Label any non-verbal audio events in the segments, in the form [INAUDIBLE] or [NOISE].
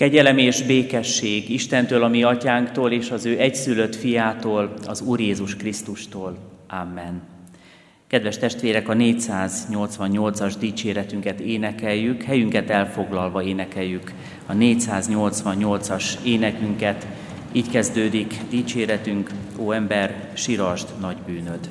Kegyelem és békesség Istentől, a mi atyánktól, és az ő egyszülött fiától, az Úr Jézus Krisztustól. Amen. Kedves testvérek, a 488-as dicséretünket énekeljük, helyünket elfoglalva énekeljük a 488-as énekünket. Így kezdődik dicséretünk, ó ember, sirasd nagy bűnöd.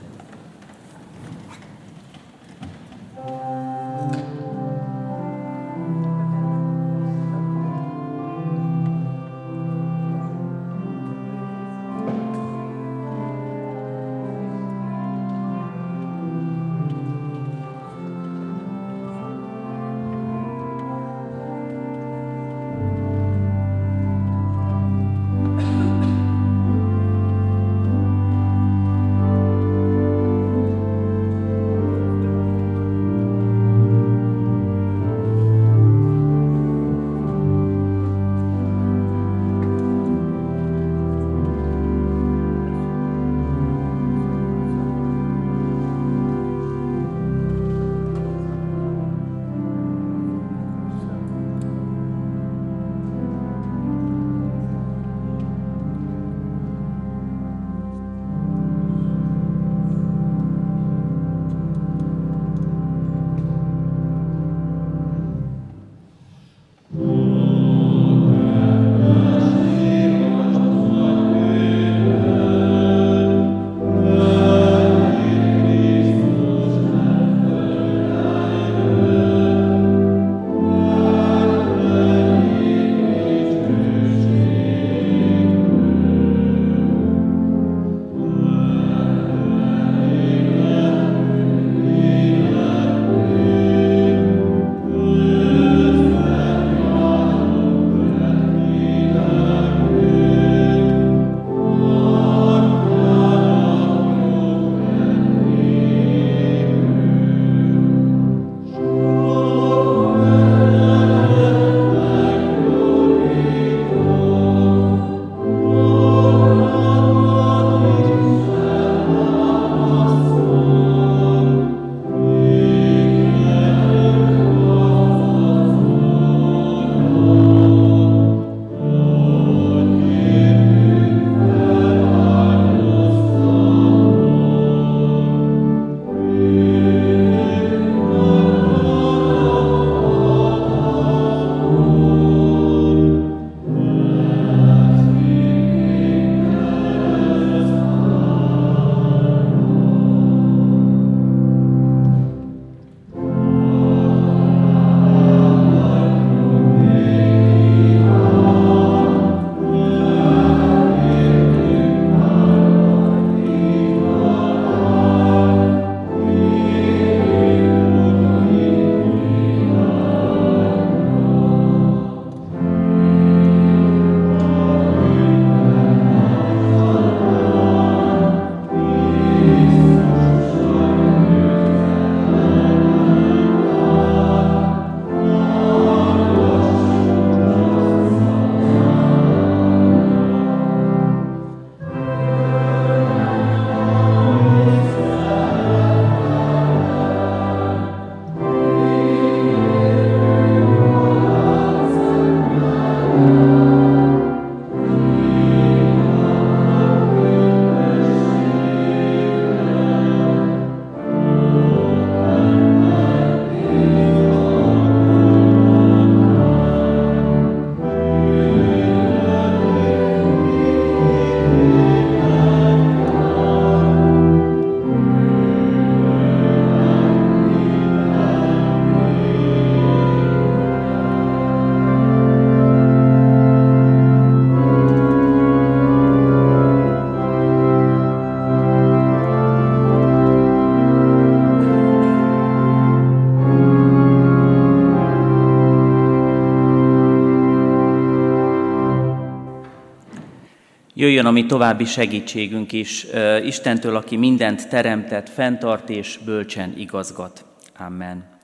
Jöjjön a mi további segítségünk is Istentől, aki mindent teremtett, fenntart és bölcsen igazgat. Amen.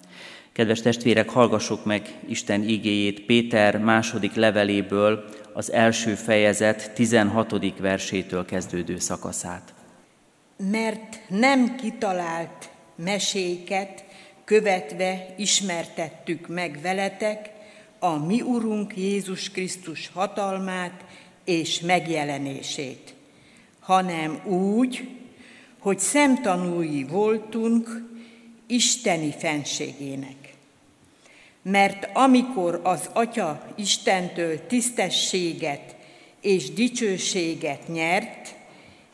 Kedves testvérek, hallgassuk meg Isten igéjét Péter második leveléből, az első fejezet 16. versétől kezdődő szakaszát. Mert nem kitalált meséket követve ismertettük meg veletek, a mi Urunk Jézus Krisztus hatalmát és megjelenését, hanem úgy, hogy szemtanúi voltunk Isteni fenségének. Mert amikor az Atya Istentől tisztességet és dicsőséget nyert,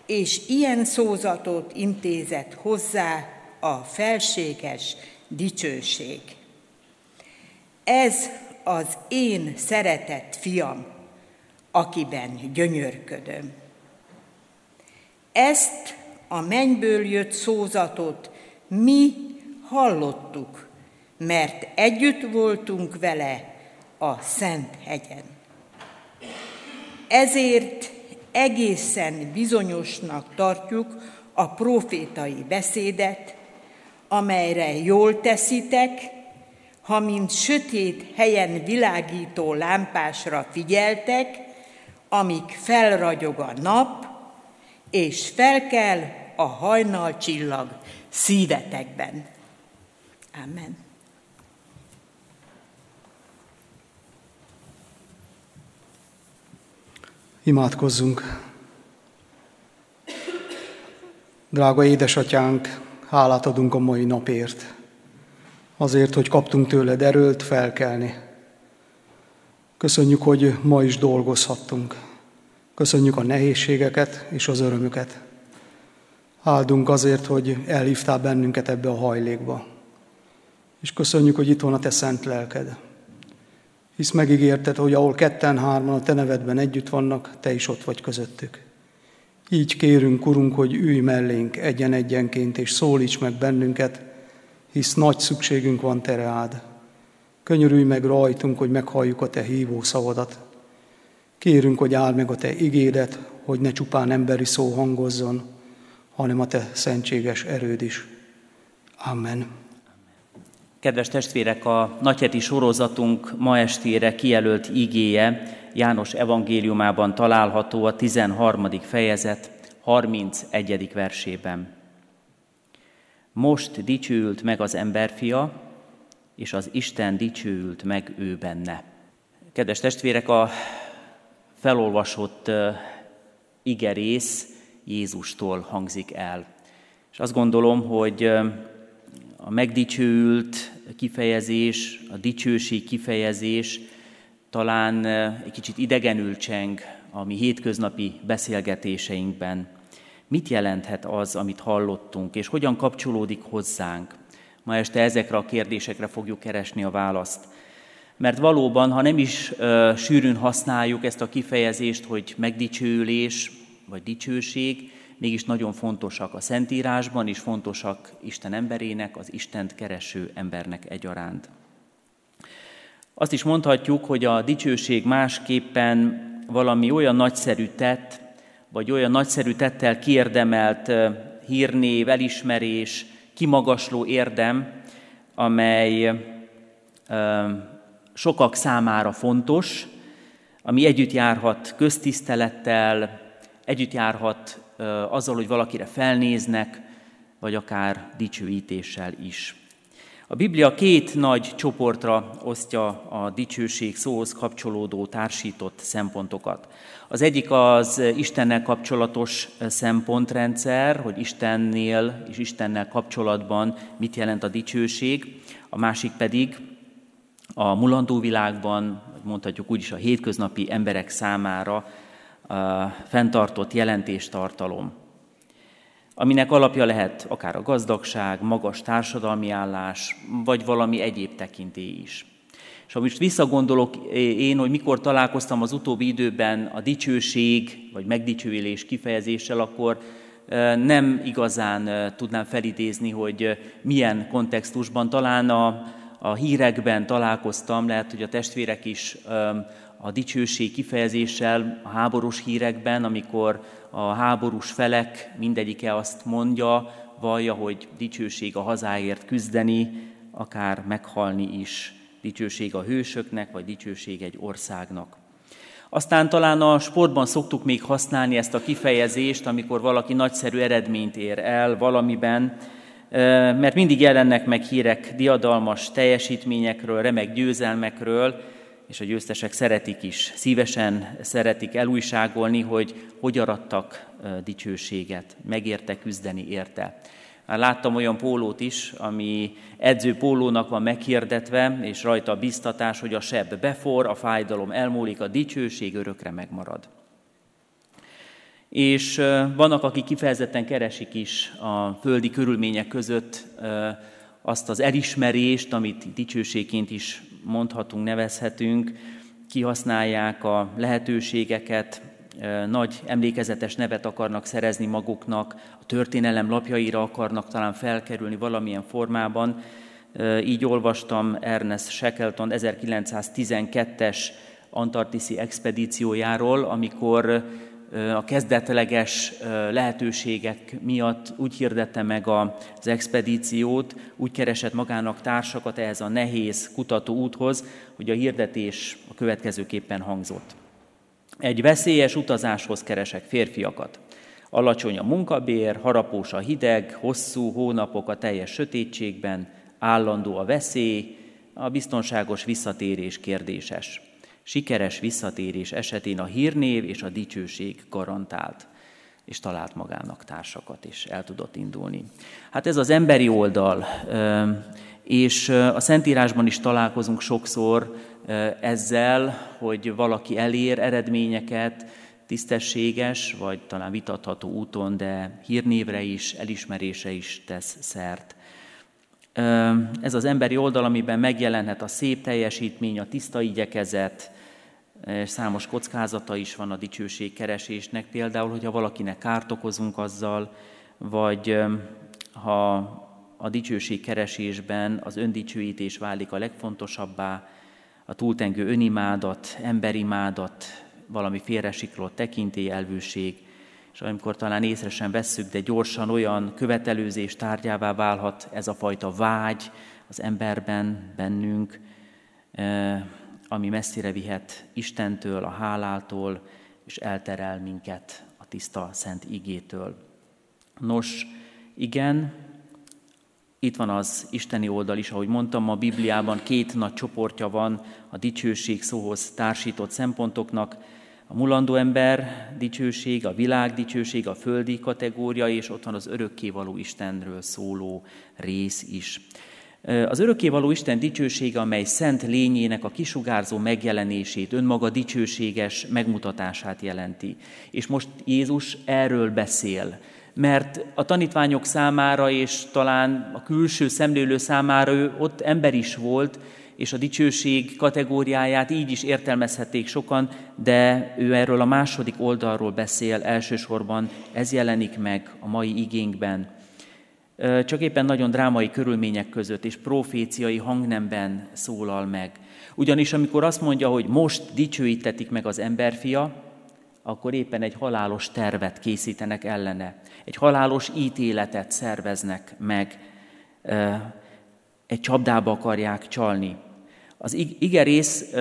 és ilyen szózatot intézett hozzá a felséges dicsőség. Ez az én szeretett fiam, akiben gyönyörködöm. Ezt a mennyből jött szózatot mi hallottuk, mert együtt voltunk vele a Szent hegyen. Ezért egészen bizonyosnak tartjuk a profétai beszédet, amelyre jól teszitek, ha mint sötét helyen világító lámpásra figyeltek, amíg felragyog a nap, és felkel a hajnal csillag szívetekben. Amen. Imádkozzunk. Drága édesatyánk, hálát adunk a mai napért. Azért, hogy kaptunk tőled erőt felkelni. Köszönjük, hogy ma is dolgozhattunk. Köszönjük a nehézségeket és az örömüket. Áldunk azért, hogy elhívtál bennünket ebbe a hajlékba. És köszönjük, hogy itt van a te szent lelked. Hisz megígérted, hogy ahol ketten-hárman a te nevedben együtt vannak, te is ott vagy közöttük. Így kérünk, Urunk, hogy ülj mellénk egyen-egyenként, és szólíts meg bennünket, hisz nagy szükségünk van te reád. Könyörülj meg rajtunk, hogy meghalljuk a te hívó szavadat. Kérünk, hogy áld meg a te igédet, hogy ne csupán emberi szó hangozzon, hanem a te szentséges erőd is. Amen. Kedves testvérek, a nagyheti sorozatunk ma estére kijelölt igéje János evangéliumában található a 13. fejezet 31. versében. Most dicsőült meg az emberfia, és az Isten dicsőült meg ő benne. Kedves testvérek, a felolvasott igerész Jézustól hangzik el. És azt gondolom, hogy a megdicsőült kifejezés, a dicsőség kifejezés talán egy kicsit idegenül cseng a mi hétköznapi beszélgetéseinkben. Mit jelenthet az, amit hallottunk, és hogyan kapcsolódik hozzánk? Ma este ezekre a kérdésekre fogjuk keresni a választ. Mert valóban, ha nem is uh, sűrűn használjuk ezt a kifejezést, hogy megdicsőülés vagy dicsőség, mégis nagyon fontosak a Szentírásban, és fontosak Isten emberének, az Istent kereső embernek egyaránt. Azt is mondhatjuk, hogy a dicsőség másképpen valami olyan nagyszerű tett, vagy olyan nagyszerű tettel kiérdemelt hírnév, elismerés, kimagasló érdem, amely sokak számára fontos, ami együtt járhat köztisztelettel, együtt járhat azzal, hogy valakire felnéznek, vagy akár dicsőítéssel is. A Biblia két nagy csoportra osztja a dicsőség szóhoz kapcsolódó társított szempontokat. Az egyik az Istennel kapcsolatos szempontrendszer, hogy Istennél és Istennel kapcsolatban mit jelent a dicsőség, a másik pedig a mulandó világban, mondhatjuk úgy is a hétköznapi emberek számára fenntartott jelentéstartalom, aminek alapja lehet akár a gazdagság, magas társadalmi állás, vagy valami egyéb tekintély is. És ha most visszagondolok én, hogy mikor találkoztam az utóbbi időben a dicsőség vagy megdicsőülés kifejezéssel, akkor nem igazán tudnám felidézni, hogy milyen kontextusban. Talán a, a hírekben találkoztam, lehet, hogy a testvérek is a dicsőség kifejezéssel a háborús hírekben, amikor a háborús felek mindegyike azt mondja, vallja, hogy dicsőség a hazáért küzdeni, akár meghalni is, dicsőség a hősöknek, vagy dicsőség egy országnak. Aztán talán a sportban szoktuk még használni ezt a kifejezést, amikor valaki nagyszerű eredményt ér el valamiben, mert mindig jelennek meg hírek diadalmas teljesítményekről, remek győzelmekről, és a győztesek szeretik is, szívesen szeretik elújságolni, hogy hogy arattak dicsőséget, megérte küzdeni érte. Láttam olyan pólót is, ami edző pólónak van meghirdetve, és rajta a biztatás, hogy a seb befor, a fájdalom elmúlik, a dicsőség örökre megmarad. És vannak, akik kifejezetten keresik is a földi körülmények között azt az elismerést, amit dicsőségként is mondhatunk, nevezhetünk, kihasználják a lehetőségeket, nagy emlékezetes nevet akarnak szerezni maguknak, a történelem lapjaira akarnak talán felkerülni valamilyen formában. Így olvastam Ernest Shackleton 1912-es antarktiszi expedíciójáról, amikor a kezdetleges lehetőségek miatt úgy hirdette meg az expedíciót, úgy keresett magának társakat ehhez a nehéz kutató úthoz, hogy a hirdetés a következőképpen hangzott. Egy veszélyes utazáshoz keresek férfiakat. Alacsony a munkabér, harapós a hideg, hosszú hónapok a teljes sötétségben, állandó a veszély, a biztonságos visszatérés kérdéses. Sikeres visszatérés esetén a hírnév és a dicsőség garantált és talált magának társakat, és el tudott indulni. Hát ez az emberi oldal, és a Szentírásban is találkozunk sokszor ezzel, hogy valaki elér eredményeket, tisztességes, vagy talán vitatható úton, de hírnévre is, elismerése is tesz szert. Ez az emberi oldal, amiben megjelenhet a szép teljesítmény, a tiszta igyekezet, számos kockázata is van a dicsőség keresésnek, például, hogyha valakinek kárt okozunk azzal, vagy ha a dicsőség keresésben az öndicsőítés válik a legfontosabbá, a túltengő önimádat, emberimádat, valami félresiklott tekintélyelvűség, és amikor talán észre sem vesszük, de gyorsan olyan követelőzés tárgyává válhat ez a fajta vágy az emberben, bennünk, ami messzire vihet Istentől, a hálától, és elterel minket a tiszta szent igétől. Nos, igen, itt van az isteni oldal is, ahogy mondtam, a Bibliában két nagy csoportja van a dicsőség szóhoz társított szempontoknak, a mulandó ember dicsőség, a világ dicsőség, a földi kategória, és ott van az örökkévaló Istenről szóló rész is. Az örökkévaló Isten dicsősége, amely szent lényének a kisugárzó megjelenését, önmaga dicsőséges megmutatását jelenti. És most Jézus erről beszél mert a tanítványok számára és talán a külső szemlélő számára ő ott ember is volt, és a dicsőség kategóriáját így is értelmezhették sokan, de ő erről a második oldalról beszél elsősorban, ez jelenik meg a mai igénkben. Csak éppen nagyon drámai körülmények között és proféciai hangnemben szólal meg. Ugyanis amikor azt mondja, hogy most dicsőítetik meg az emberfia, akkor éppen egy halálos tervet készítenek ellene. Egy halálos ítéletet szerveznek meg, egy csapdába akarják csalni. Az igerész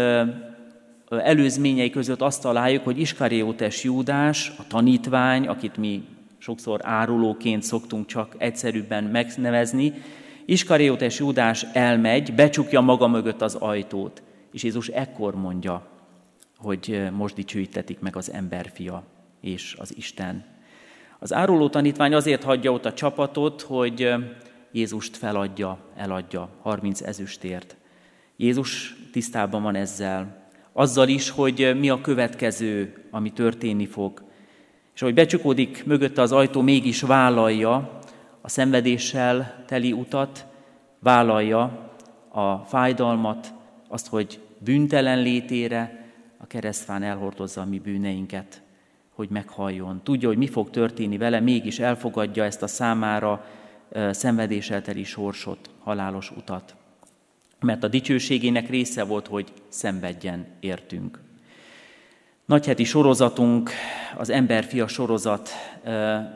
előzményei között azt találjuk, hogy Iskariótes Júdás, a tanítvány, akit mi sokszor árulóként szoktunk csak egyszerűbben megnevezni, Iskariótes Júdás elmegy, becsukja maga mögött az ajtót, és Jézus ekkor mondja, hogy most dicsőítetik meg az emberfia és az Isten. Az áruló tanítvány azért hagyja ott a csapatot, hogy Jézust feladja, eladja 30 ezüstért. Jézus tisztában van ezzel. Azzal is, hogy mi a következő, ami történni fog. És ahogy becsukódik mögötte az ajtó, mégis vállalja a szenvedéssel teli utat, vállalja a fájdalmat, azt, hogy büntelen létére a keresztfán elhordozza a mi bűneinket, hogy meghalljon. Tudja, hogy mi fog történni vele, mégis elfogadja ezt a számára szenvedéssel teli sorsot, halálos utat. Mert a dicsőségének része volt, hogy szenvedjen értünk. Nagyheti sorozatunk, az emberfia sorozat,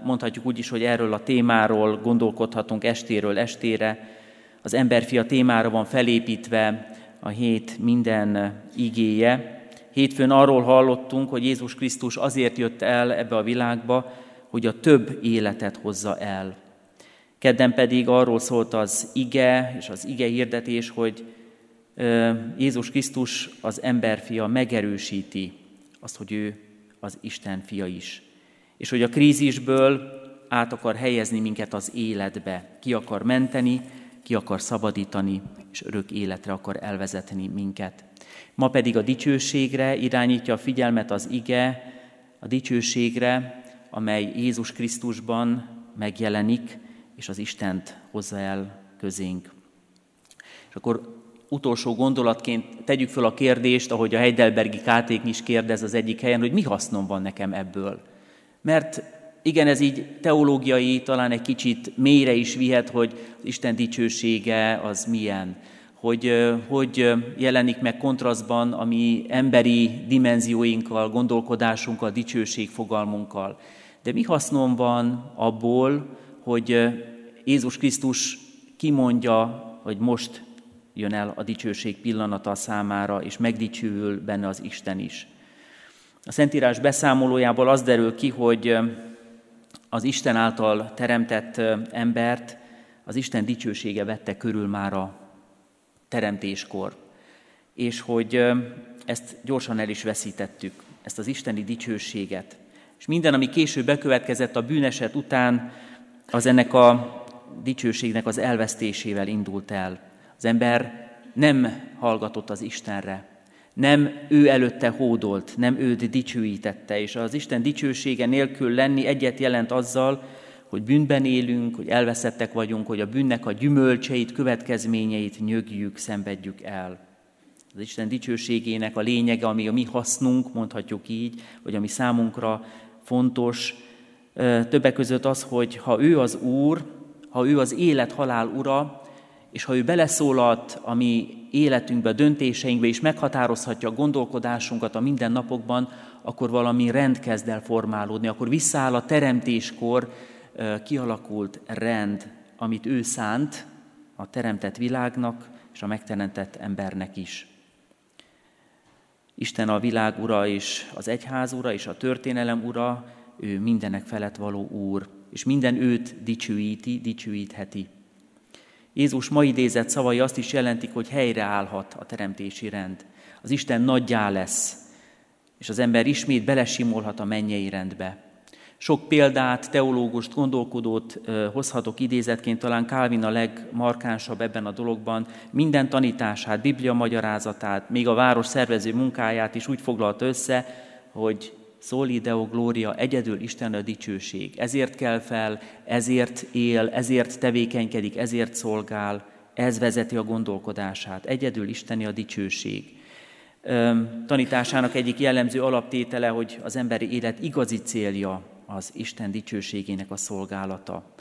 mondhatjuk úgy is, hogy erről a témáról gondolkodhatunk estéről estére. Az emberfia témára van felépítve a hét minden igéje. Hétfőn arról hallottunk, hogy Jézus Krisztus azért jött el ebbe a világba, hogy a több életet hozza el. Kedden pedig arról szólt az ige és az ige hirdetés, hogy Jézus Krisztus, az emberfia megerősíti azt, hogy ő az Isten fia is. És hogy a krízisből át akar helyezni minket az életbe, ki akar menteni, ki akar szabadítani, és örök életre akar elvezetni minket. Ma pedig a dicsőségre irányítja a figyelmet az ige, a dicsőségre, amely Jézus Krisztusban megjelenik, és az Istent hozza el közénk. És akkor utolsó gondolatként tegyük föl a kérdést, ahogy a Heidelbergi Káték is kérdez az egyik helyen, hogy mi hasznom van nekem ebből. Mert igen, ez így teológiai, talán egy kicsit mélyre is vihet, hogy Isten dicsősége az milyen, hogy hogy jelenik meg kontrasztban a mi emberi dimenzióinkkal, gondolkodásunkkal, dicsőség fogalmunkkal. De mi hasznom van abból, hogy Jézus Krisztus kimondja, hogy most jön el a dicsőség pillanata számára, és megdicsőül benne az Isten is. A Szentírás beszámolójából az derül ki, hogy az Isten által teremtett embert az Isten dicsősége vette körül már a teremtéskor, és hogy ezt gyorsan el is veszítettük, ezt az isteni dicsőséget. És minden, ami később bekövetkezett a bűneset után, az ennek a dicsőségnek az elvesztésével indult el. Az ember nem hallgatott az Istenre, nem ő előtte hódolt, nem őt dicsőítette, és az Isten dicsősége nélkül lenni egyet jelent azzal, hogy bűnben élünk, hogy elveszettek vagyunk, hogy a bűnnek a gyümölcseit, következményeit nyögjük, szenvedjük el. Az Isten dicsőségének a lényege, ami a mi hasznunk, mondhatjuk így, vagy ami számunkra fontos, többek között az, hogy ha ő az Úr, ha ő az élet-halál ura, és ha ő beleszólalt a mi életünkbe, a döntéseinkbe, és meghatározhatja a gondolkodásunkat a mindennapokban, akkor valami rend kezd el formálódni, akkor visszaáll a teremtéskor kialakult rend, amit ő szánt a teremtett világnak és a megteremtett embernek is. Isten a világ ura és az egyház ura és a történelem ura, ő mindenek felett való úr, és minden őt dicsőíti, dicsőítheti. Jézus ma idézett szavai azt is jelentik, hogy helyreállhat a teremtési rend. Az Isten nagyjá lesz, és az ember ismét belesimolhat a mennyei rendbe. Sok példát, teológust, gondolkodót hozhatok idézetként, talán Calvin a legmarkánsabb ebben a dologban. Minden tanítását, Biblia magyarázatát, még a város szervező munkáját is úgy foglalta össze, hogy Szóli Deo Gloria, egyedül Isten a dicsőség. Ezért kell fel, ezért él, ezért tevékenykedik, ezért szolgál, ez vezeti a gondolkodását. Egyedül Isteni a dicsőség. Tanításának egyik jellemző alaptétele, hogy az emberi élet igazi célja az Isten dicsőségének a szolgálata.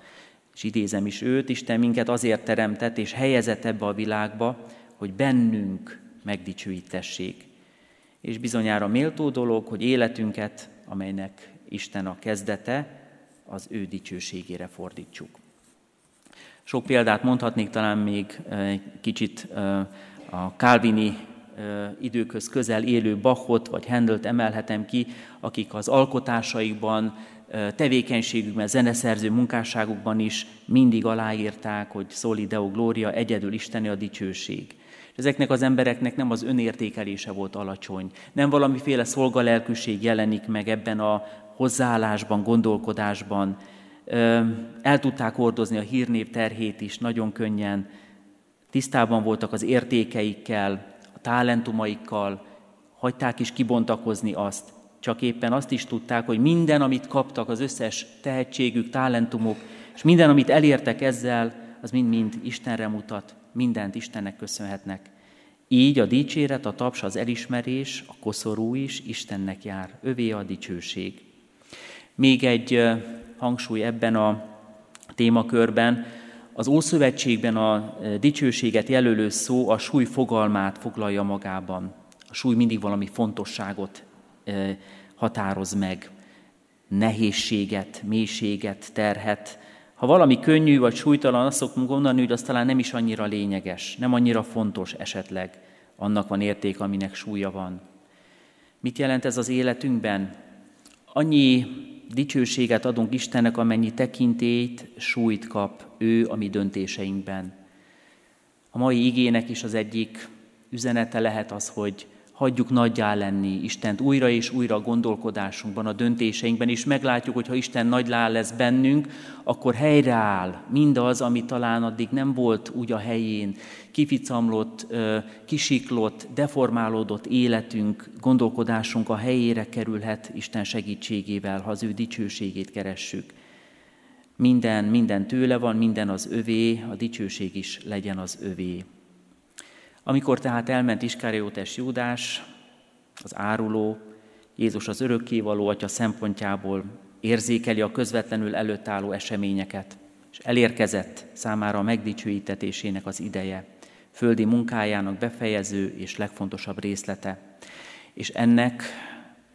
És idézem is őt, Isten minket azért teremtett és helyezett ebbe a világba, hogy bennünk megdicsőítessék és bizonyára méltó dolog, hogy életünket, amelynek Isten a kezdete, az ő dicsőségére fordítsuk. Sok példát mondhatnék, talán még kicsit a kálvini időköz közel élő Bachot vagy Hendelt emelhetem ki, akik az alkotásaikban, tevékenységükben, zeneszerző munkásságukban is mindig aláírták, hogy Soli Deo Gloria, egyedül Isteni a dicsőség. Ezeknek az embereknek nem az önértékelése volt alacsony, nem valamiféle szolgalelkűség jelenik meg ebben a hozzáállásban, gondolkodásban. El tudták hordozni a hírnév terhét is nagyon könnyen, tisztában voltak az értékeikkel, a talentumaikkal, hagyták is kibontakozni azt, csak éppen azt is tudták, hogy minden, amit kaptak, az összes tehetségük, talentumok, és minden, amit elértek ezzel, az mind-mind Istenre mutat, mindent Istennek köszönhetnek. Így a dicséret, a taps, az elismerés, a koszorú is Istennek jár. Övé a dicsőség. Még egy hangsúly ebben a témakörben, az Ószövetségben a dicsőséget jelölő szó a súly fogalmát foglalja magában. A súly mindig valami fontosságot határoz meg, nehézséget, mélységet, terhet, ha valami könnyű vagy súlytalan, azt szoktunk gondolni, hogy az talán nem is annyira lényeges, nem annyira fontos esetleg. Annak van érték, aminek súlya van. Mit jelent ez az életünkben? Annyi dicsőséget adunk Istennek, amennyi tekintélyt, súlyt kap ő a mi döntéseinkben. A mai igének is az egyik üzenete lehet az, hogy hagyjuk nagyjá lenni Istent újra és újra a gondolkodásunkban, a döntéseinkben, és meglátjuk, hogy ha Isten nagyjá lesz bennünk, akkor helyreáll mindaz, ami talán addig nem volt úgy a helyén, kificamlott, kisiklott, deformálódott életünk, gondolkodásunk a helyére kerülhet Isten segítségével, ha az ő dicsőségét keressük. Minden, minden tőle van, minden az övé, a dicsőség is legyen az övé. Amikor tehát elment Iskáriótes Júdás, az áruló, Jézus az örökkévaló atya szempontjából érzékeli a közvetlenül előtt álló eseményeket, és elérkezett számára a megdicsőítetésének az ideje, földi munkájának befejező és legfontosabb részlete. És ennek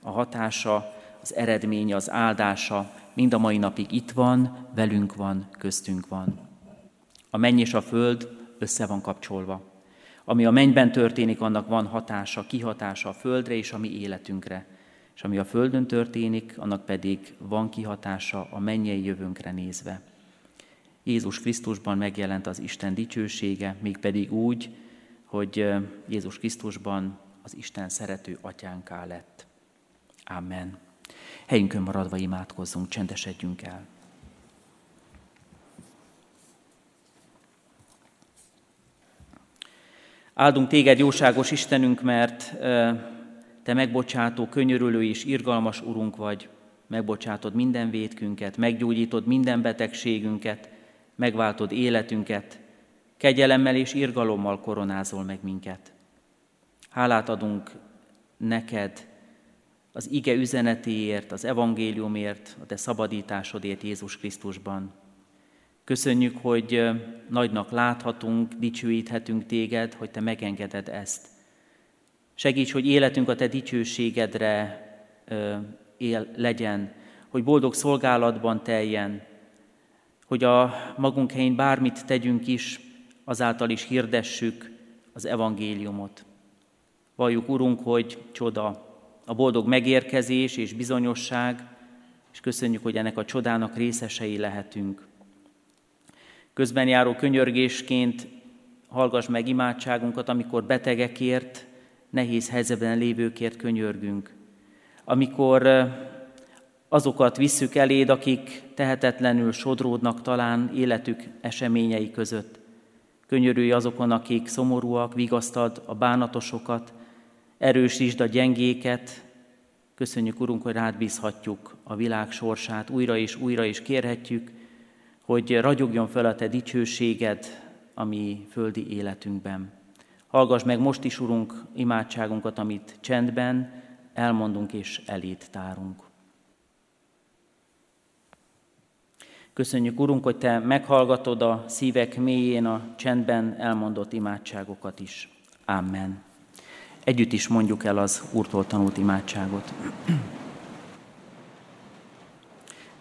a hatása, az eredménye, az áldása mind a mai napig itt van, velünk van, köztünk van. A menny és a föld össze van kapcsolva. Ami a mennyben történik, annak van hatása, kihatása a földre és a mi életünkre. És ami a földön történik, annak pedig van kihatása a mennyei jövőnkre nézve. Jézus Krisztusban megjelent az Isten dicsősége, mégpedig úgy, hogy Jézus Krisztusban az Isten szerető atyánká lett. Amen. Helyünkön maradva imádkozzunk, csendesedjünk el. Áldunk téged, jóságos Istenünk, mert te megbocsátó, könyörülő és irgalmas Urunk vagy, megbocsátod minden vétkünket, meggyógyítod minden betegségünket, megváltod életünket, kegyelemmel és irgalommal koronázol meg minket. Hálát adunk neked az ige üzenetéért, az evangéliumért, a te szabadításodért Jézus Krisztusban. Köszönjük, hogy nagynak láthatunk, dicsőíthetünk téged, hogy te megengeded ezt. Segíts, hogy életünk a te dicsőségedre él, legyen, hogy boldog szolgálatban teljen, hogy a magunk helyén bármit tegyünk is, azáltal is hirdessük az evangéliumot. Valljuk, Urunk, hogy csoda, a boldog megérkezés és bizonyosság, és köszönjük, hogy ennek a csodának részesei lehetünk. Közben járó könyörgésként hallgass meg imádságunkat, amikor betegekért, nehéz helyzetben lévőkért könyörgünk. Amikor azokat visszük eléd, akik tehetetlenül sodródnak talán életük eseményei között. Könyörülj azokon, akik szomorúak, vigasztad a bánatosokat, erősítsd a gyengéket. Köszönjük, Urunk, hogy rád bízhatjuk a világ sorsát, újra és újra is kérhetjük, hogy ragyogjon fel a Te dicsőséged a mi földi életünkben. Hallgass meg most is, Urunk, imádságunkat, amit csendben elmondunk és elét tárunk. Köszönjük, Urunk, hogy Te meghallgatod a szívek mélyén a csendben elmondott imádságokat is. Amen. Együtt is mondjuk el az Úrtól tanult imádságot.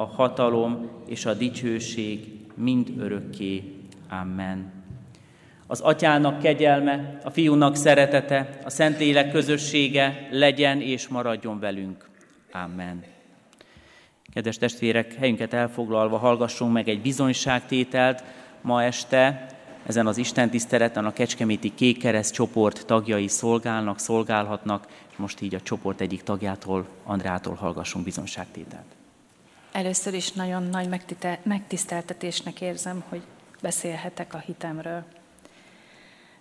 a hatalom és a dicsőség mind örökké. Amen. Az atyának kegyelme, a fiúnak szeretete, a Szentlélek közössége legyen és maradjon velünk. Amen. Kedves testvérek, helyünket elfoglalva hallgassunk meg egy bizonyságtételt ma este, ezen az Isten tiszteleten a Kecskeméti Kékkereszt csoport tagjai szolgálnak, szolgálhatnak, és most így a csoport egyik tagjától, Andrától hallgassunk bizonyságtételt. Először is nagyon nagy megtiszteltetésnek érzem, hogy beszélhetek a hitemről.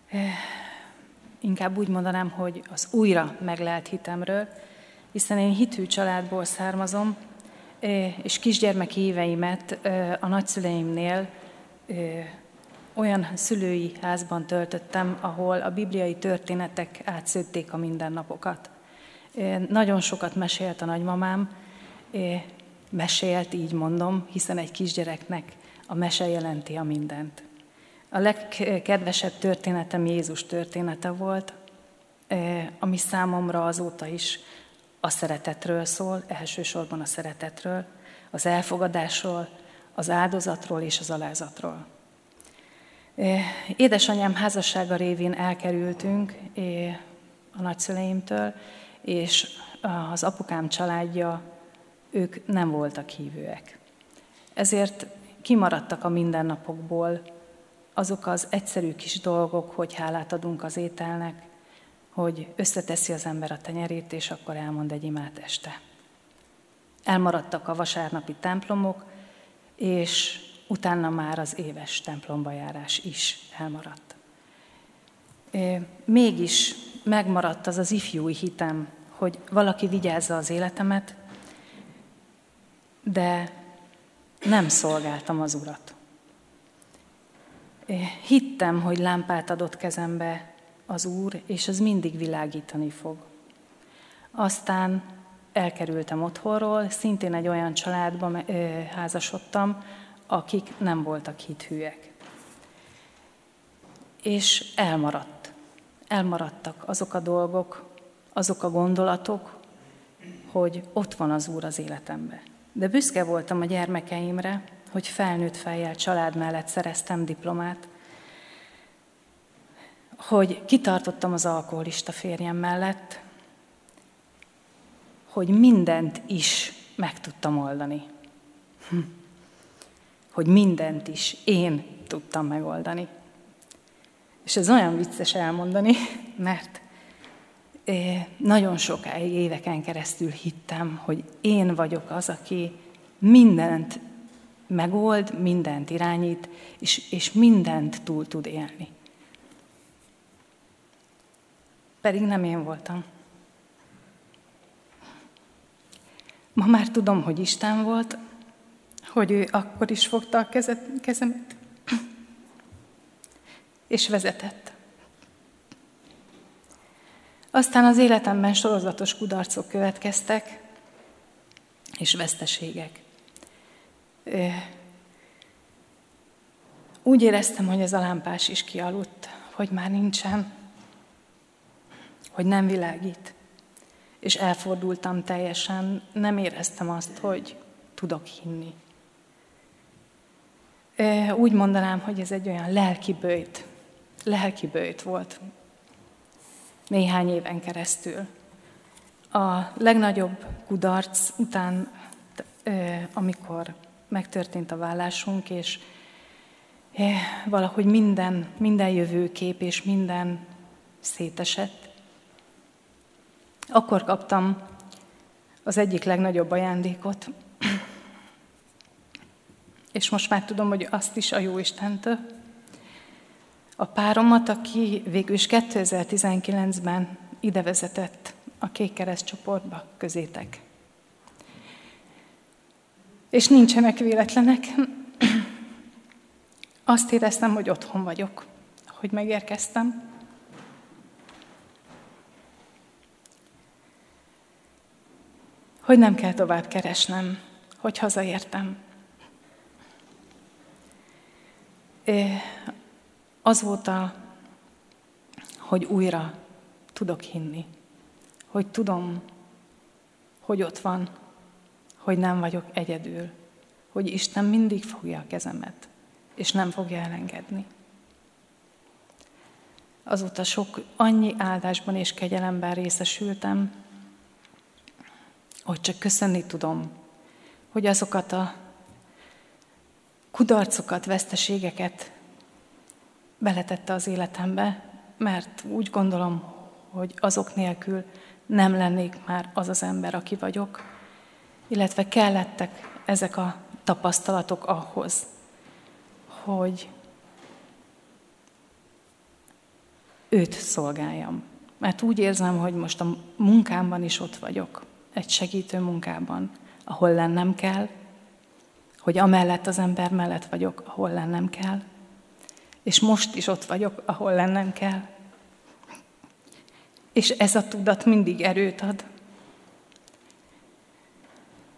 Eh, inkább úgy mondanám, hogy az újra meglelt hitemről, hiszen én hitű családból származom, eh, és kisgyermek éveimet eh, a nagyszüleimnél olyan szülői házban töltöttem, ahol a bibliai történetek átszőtték a mindennapokat. Nagyon sokat mesélt a nagymamám, mesélt, így mondom, hiszen egy kisgyereknek a mese jelenti a mindent. A legkedvesebb történetem Jézus története volt, ami számomra azóta is a szeretetről szól, elsősorban a szeretetről, az elfogadásról, az áldozatról és az alázatról. Édesanyám házassága révén elkerültünk a nagyszüleimtől, és az apukám családja, ők nem voltak hívőek. Ezért kimaradtak a mindennapokból azok az egyszerű kis dolgok, hogy hálát adunk az ételnek, hogy összeteszi az ember a tenyerét, és akkor elmond egy imát este. Elmaradtak a vasárnapi templomok, és utána már az éves templomba járás is elmaradt. Mégis megmaradt az az ifjúi hitem, hogy valaki vigyázza az életemet, de nem szolgáltam az Urat. Hittem, hogy lámpát adott kezembe az Úr, és az mindig világítani fog. Aztán elkerültem otthonról, szintén egy olyan családba házasodtam, akik nem voltak hithűek. És elmaradt. Elmaradtak azok a dolgok, azok a gondolatok, hogy ott van az Úr az életembe. De büszke voltam a gyermekeimre, hogy felnőtt fejjel család mellett szereztem diplomát, hogy kitartottam az alkoholista férjem mellett, hogy mindent is meg tudtam oldani. Hm. Hogy mindent is én tudtam megoldani. És ez olyan vicces elmondani, [LAUGHS] mert nagyon sokáig éveken keresztül hittem, hogy én vagyok az, aki mindent megold, mindent irányít, és, és mindent túl tud élni. Pedig nem én voltam. Ma már tudom, hogy Isten volt, hogy ő akkor is fogta a kezemet, és vezetett. Aztán az életemben sorozatos kudarcok következtek, és veszteségek. Úgy éreztem, hogy ez a lámpás is kialudt, hogy már nincsen, hogy nem világít. És elfordultam teljesen, nem éreztem azt, hogy tudok hinni. Úgy mondanám, hogy ez egy olyan lelki bőjt, lelki bőjt volt, néhány éven keresztül. A legnagyobb kudarc után, amikor megtörtént a vállásunk, és valahogy minden, minden jövőkép és minden szétesett, akkor kaptam az egyik legnagyobb ajándékot, [CLEARS THROAT] és most már tudom, hogy azt is a Jó Istentől, a páromat, aki végül is 2019-ben ide vezetett a Kék Kereszt csoportba közétek. És nincsenek véletlenek. Azt éreztem, hogy otthon vagyok, hogy megérkeztem. Hogy nem kell tovább keresnem, hogy hazaértem azóta, hogy újra tudok hinni, hogy tudom, hogy ott van, hogy nem vagyok egyedül, hogy Isten mindig fogja a kezemet, és nem fogja elengedni. Azóta sok annyi áldásban és kegyelemben részesültem, hogy csak köszönni tudom, hogy azokat a kudarcokat, veszteségeket beletette az életembe, mert úgy gondolom, hogy azok nélkül nem lennék már az az ember, aki vagyok, illetve kellettek ezek a tapasztalatok ahhoz, hogy őt szolgáljam. Mert úgy érzem, hogy most a munkámban is ott vagyok, egy segítő munkában, ahol lennem kell, hogy amellett az ember mellett vagyok, ahol lennem kell, és most is ott vagyok, ahol lennem kell. És ez a tudat mindig erőt ad.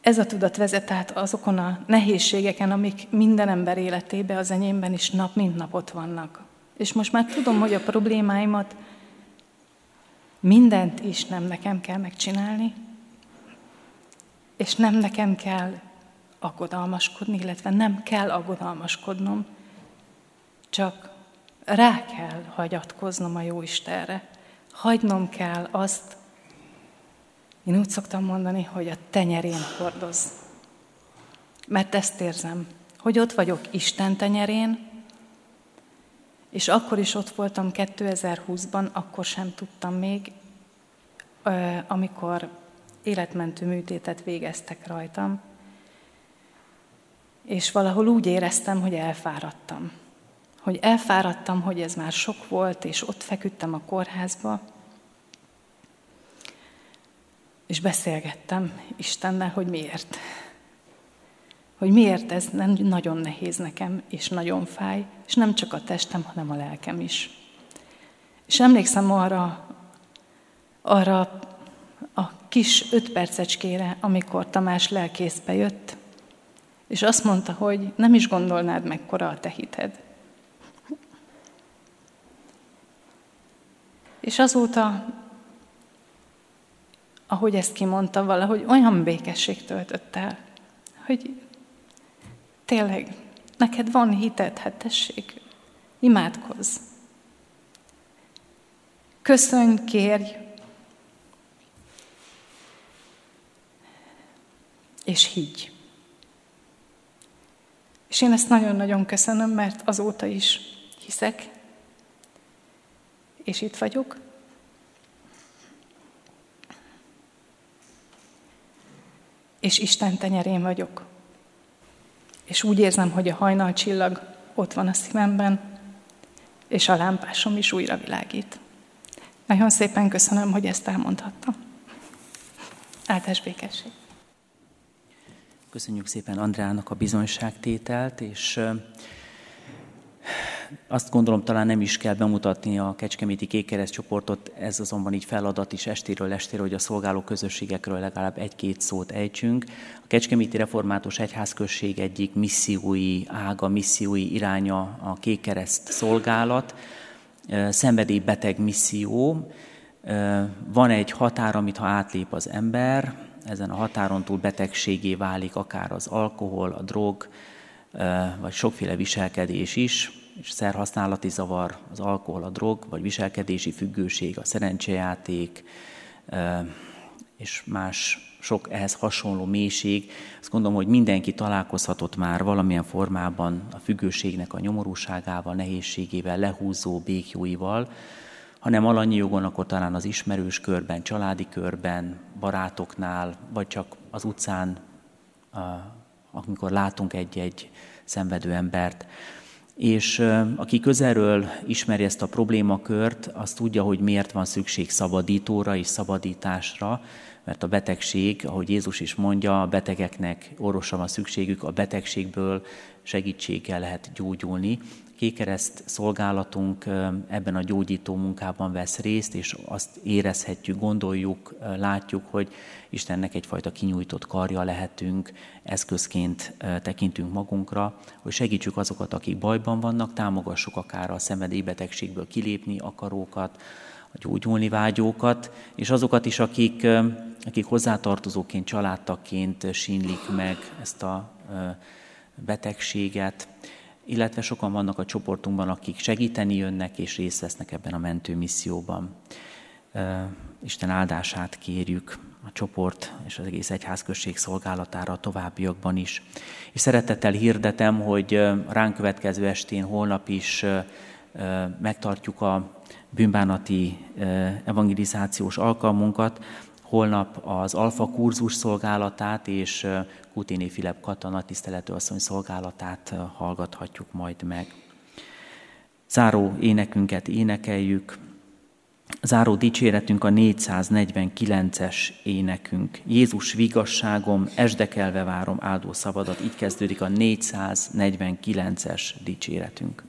Ez a tudat vezet át azokon a nehézségeken, amik minden ember életébe, az enyémben is nap mint nap ott vannak. És most már tudom, hogy a problémáimat mindent is nem nekem kell megcsinálni, és nem nekem kell aggodalmaskodni, illetve nem kell aggodalmaskodnom, csak rá kell hagyatkoznom a jó Istenre. Hagynom kell azt, én úgy szoktam mondani, hogy a tenyerén hordoz. Mert ezt érzem, hogy ott vagyok Isten tenyerén, és akkor is ott voltam 2020-ban, akkor sem tudtam még, amikor életmentő műtétet végeztek rajtam, és valahol úgy éreztem, hogy elfáradtam. Hogy elfáradtam, hogy ez már sok volt, és ott feküdtem a kórházba, és beszélgettem Istennel, hogy miért. Hogy miért ez nem nagyon nehéz nekem, és nagyon fáj, és nem csak a testem, hanem a lelkem is. És emlékszem arra, arra a kis öt percecskére, amikor Tamás lelkészbe jött, és azt mondta, hogy nem is gondolnád mekkora a te hited. És azóta, ahogy ezt kimondta, valahogy olyan békesség töltött el, hogy tényleg, neked van hited, hát tessék, imádkozz. Köszönj, kérj, és higgy. És én ezt nagyon-nagyon köszönöm, mert azóta is hiszek, és itt vagyok. És Isten tenyerén vagyok. És úgy érzem, hogy a hajnal csillag ott van a szívemben, és a lámpásom is újra világít. Nagyon szépen köszönöm, hogy ezt elmondhattam. Általános békesség. Köszönjük szépen Andrának a bizonyságtételt, és azt gondolom talán nem is kell bemutatni a Kecskeméti Kékkereszt csoportot, ez azonban így feladat is estéről estére, hogy a szolgáló közösségekről legalább egy-két szót ejtsünk. A Kecskeméti Református Egyházközség egyik missziói ága, missziói iránya a Kékkereszt szolgálat, szenvedélybeteg misszió. Van egy határ, amit ha átlép az ember, ezen a határon túl betegségé válik akár az alkohol, a drog, vagy sokféle viselkedés is, és szerhasználati zavar, az alkohol, a drog, vagy viselkedési függőség, a szerencsejáték, és más sok ehhez hasonló mélység. Azt gondolom, hogy mindenki találkozhatott már valamilyen formában a függőségnek a nyomorúságával, nehézségével, lehúzó békjóival, hanem alanyi jogon, akkor talán az ismerős körben, családi körben, barátoknál, vagy csak az utcán, amikor látunk egy-egy szenvedő embert. És aki közelről ismeri ezt a problémakört, az tudja, hogy miért van szükség szabadítóra és szabadításra, mert a betegség, ahogy Jézus is mondja, a betegeknek orvosra van szükségük, a betegségből segítséggel lehet gyógyulni, Kékereszt szolgálatunk ebben a gyógyító munkában vesz részt, és azt érezhetjük, gondoljuk, látjuk, hogy Istennek egyfajta kinyújtott karja lehetünk, eszközként tekintünk magunkra, hogy segítsük azokat, akik bajban vannak, támogassuk akár a szenvedélybetegségből kilépni akarókat, a gyógyulni vágyókat, és azokat is, akik, akik hozzátartozóként, családtaként sínlik meg ezt a betegséget, illetve sokan vannak a csoportunkban, akik segíteni jönnek és részt vesznek ebben a mentő misszióban. Isten áldását kérjük a csoport és az egész egyházközség szolgálatára a továbbiakban is. És szeretettel hirdetem, hogy ránk következő estén holnap is megtartjuk a bűnbánati evangelizációs alkalmunkat, holnap az Alfa kurzus szolgálatát és Kutini Filip Katana tisztelető asszony szolgálatát hallgathatjuk majd meg. Záró énekünket énekeljük. Záró dicséretünk a 449-es énekünk. Jézus vigasságom, esdekelve várom áldó szabadat. Így kezdődik a 449-es dicséretünk.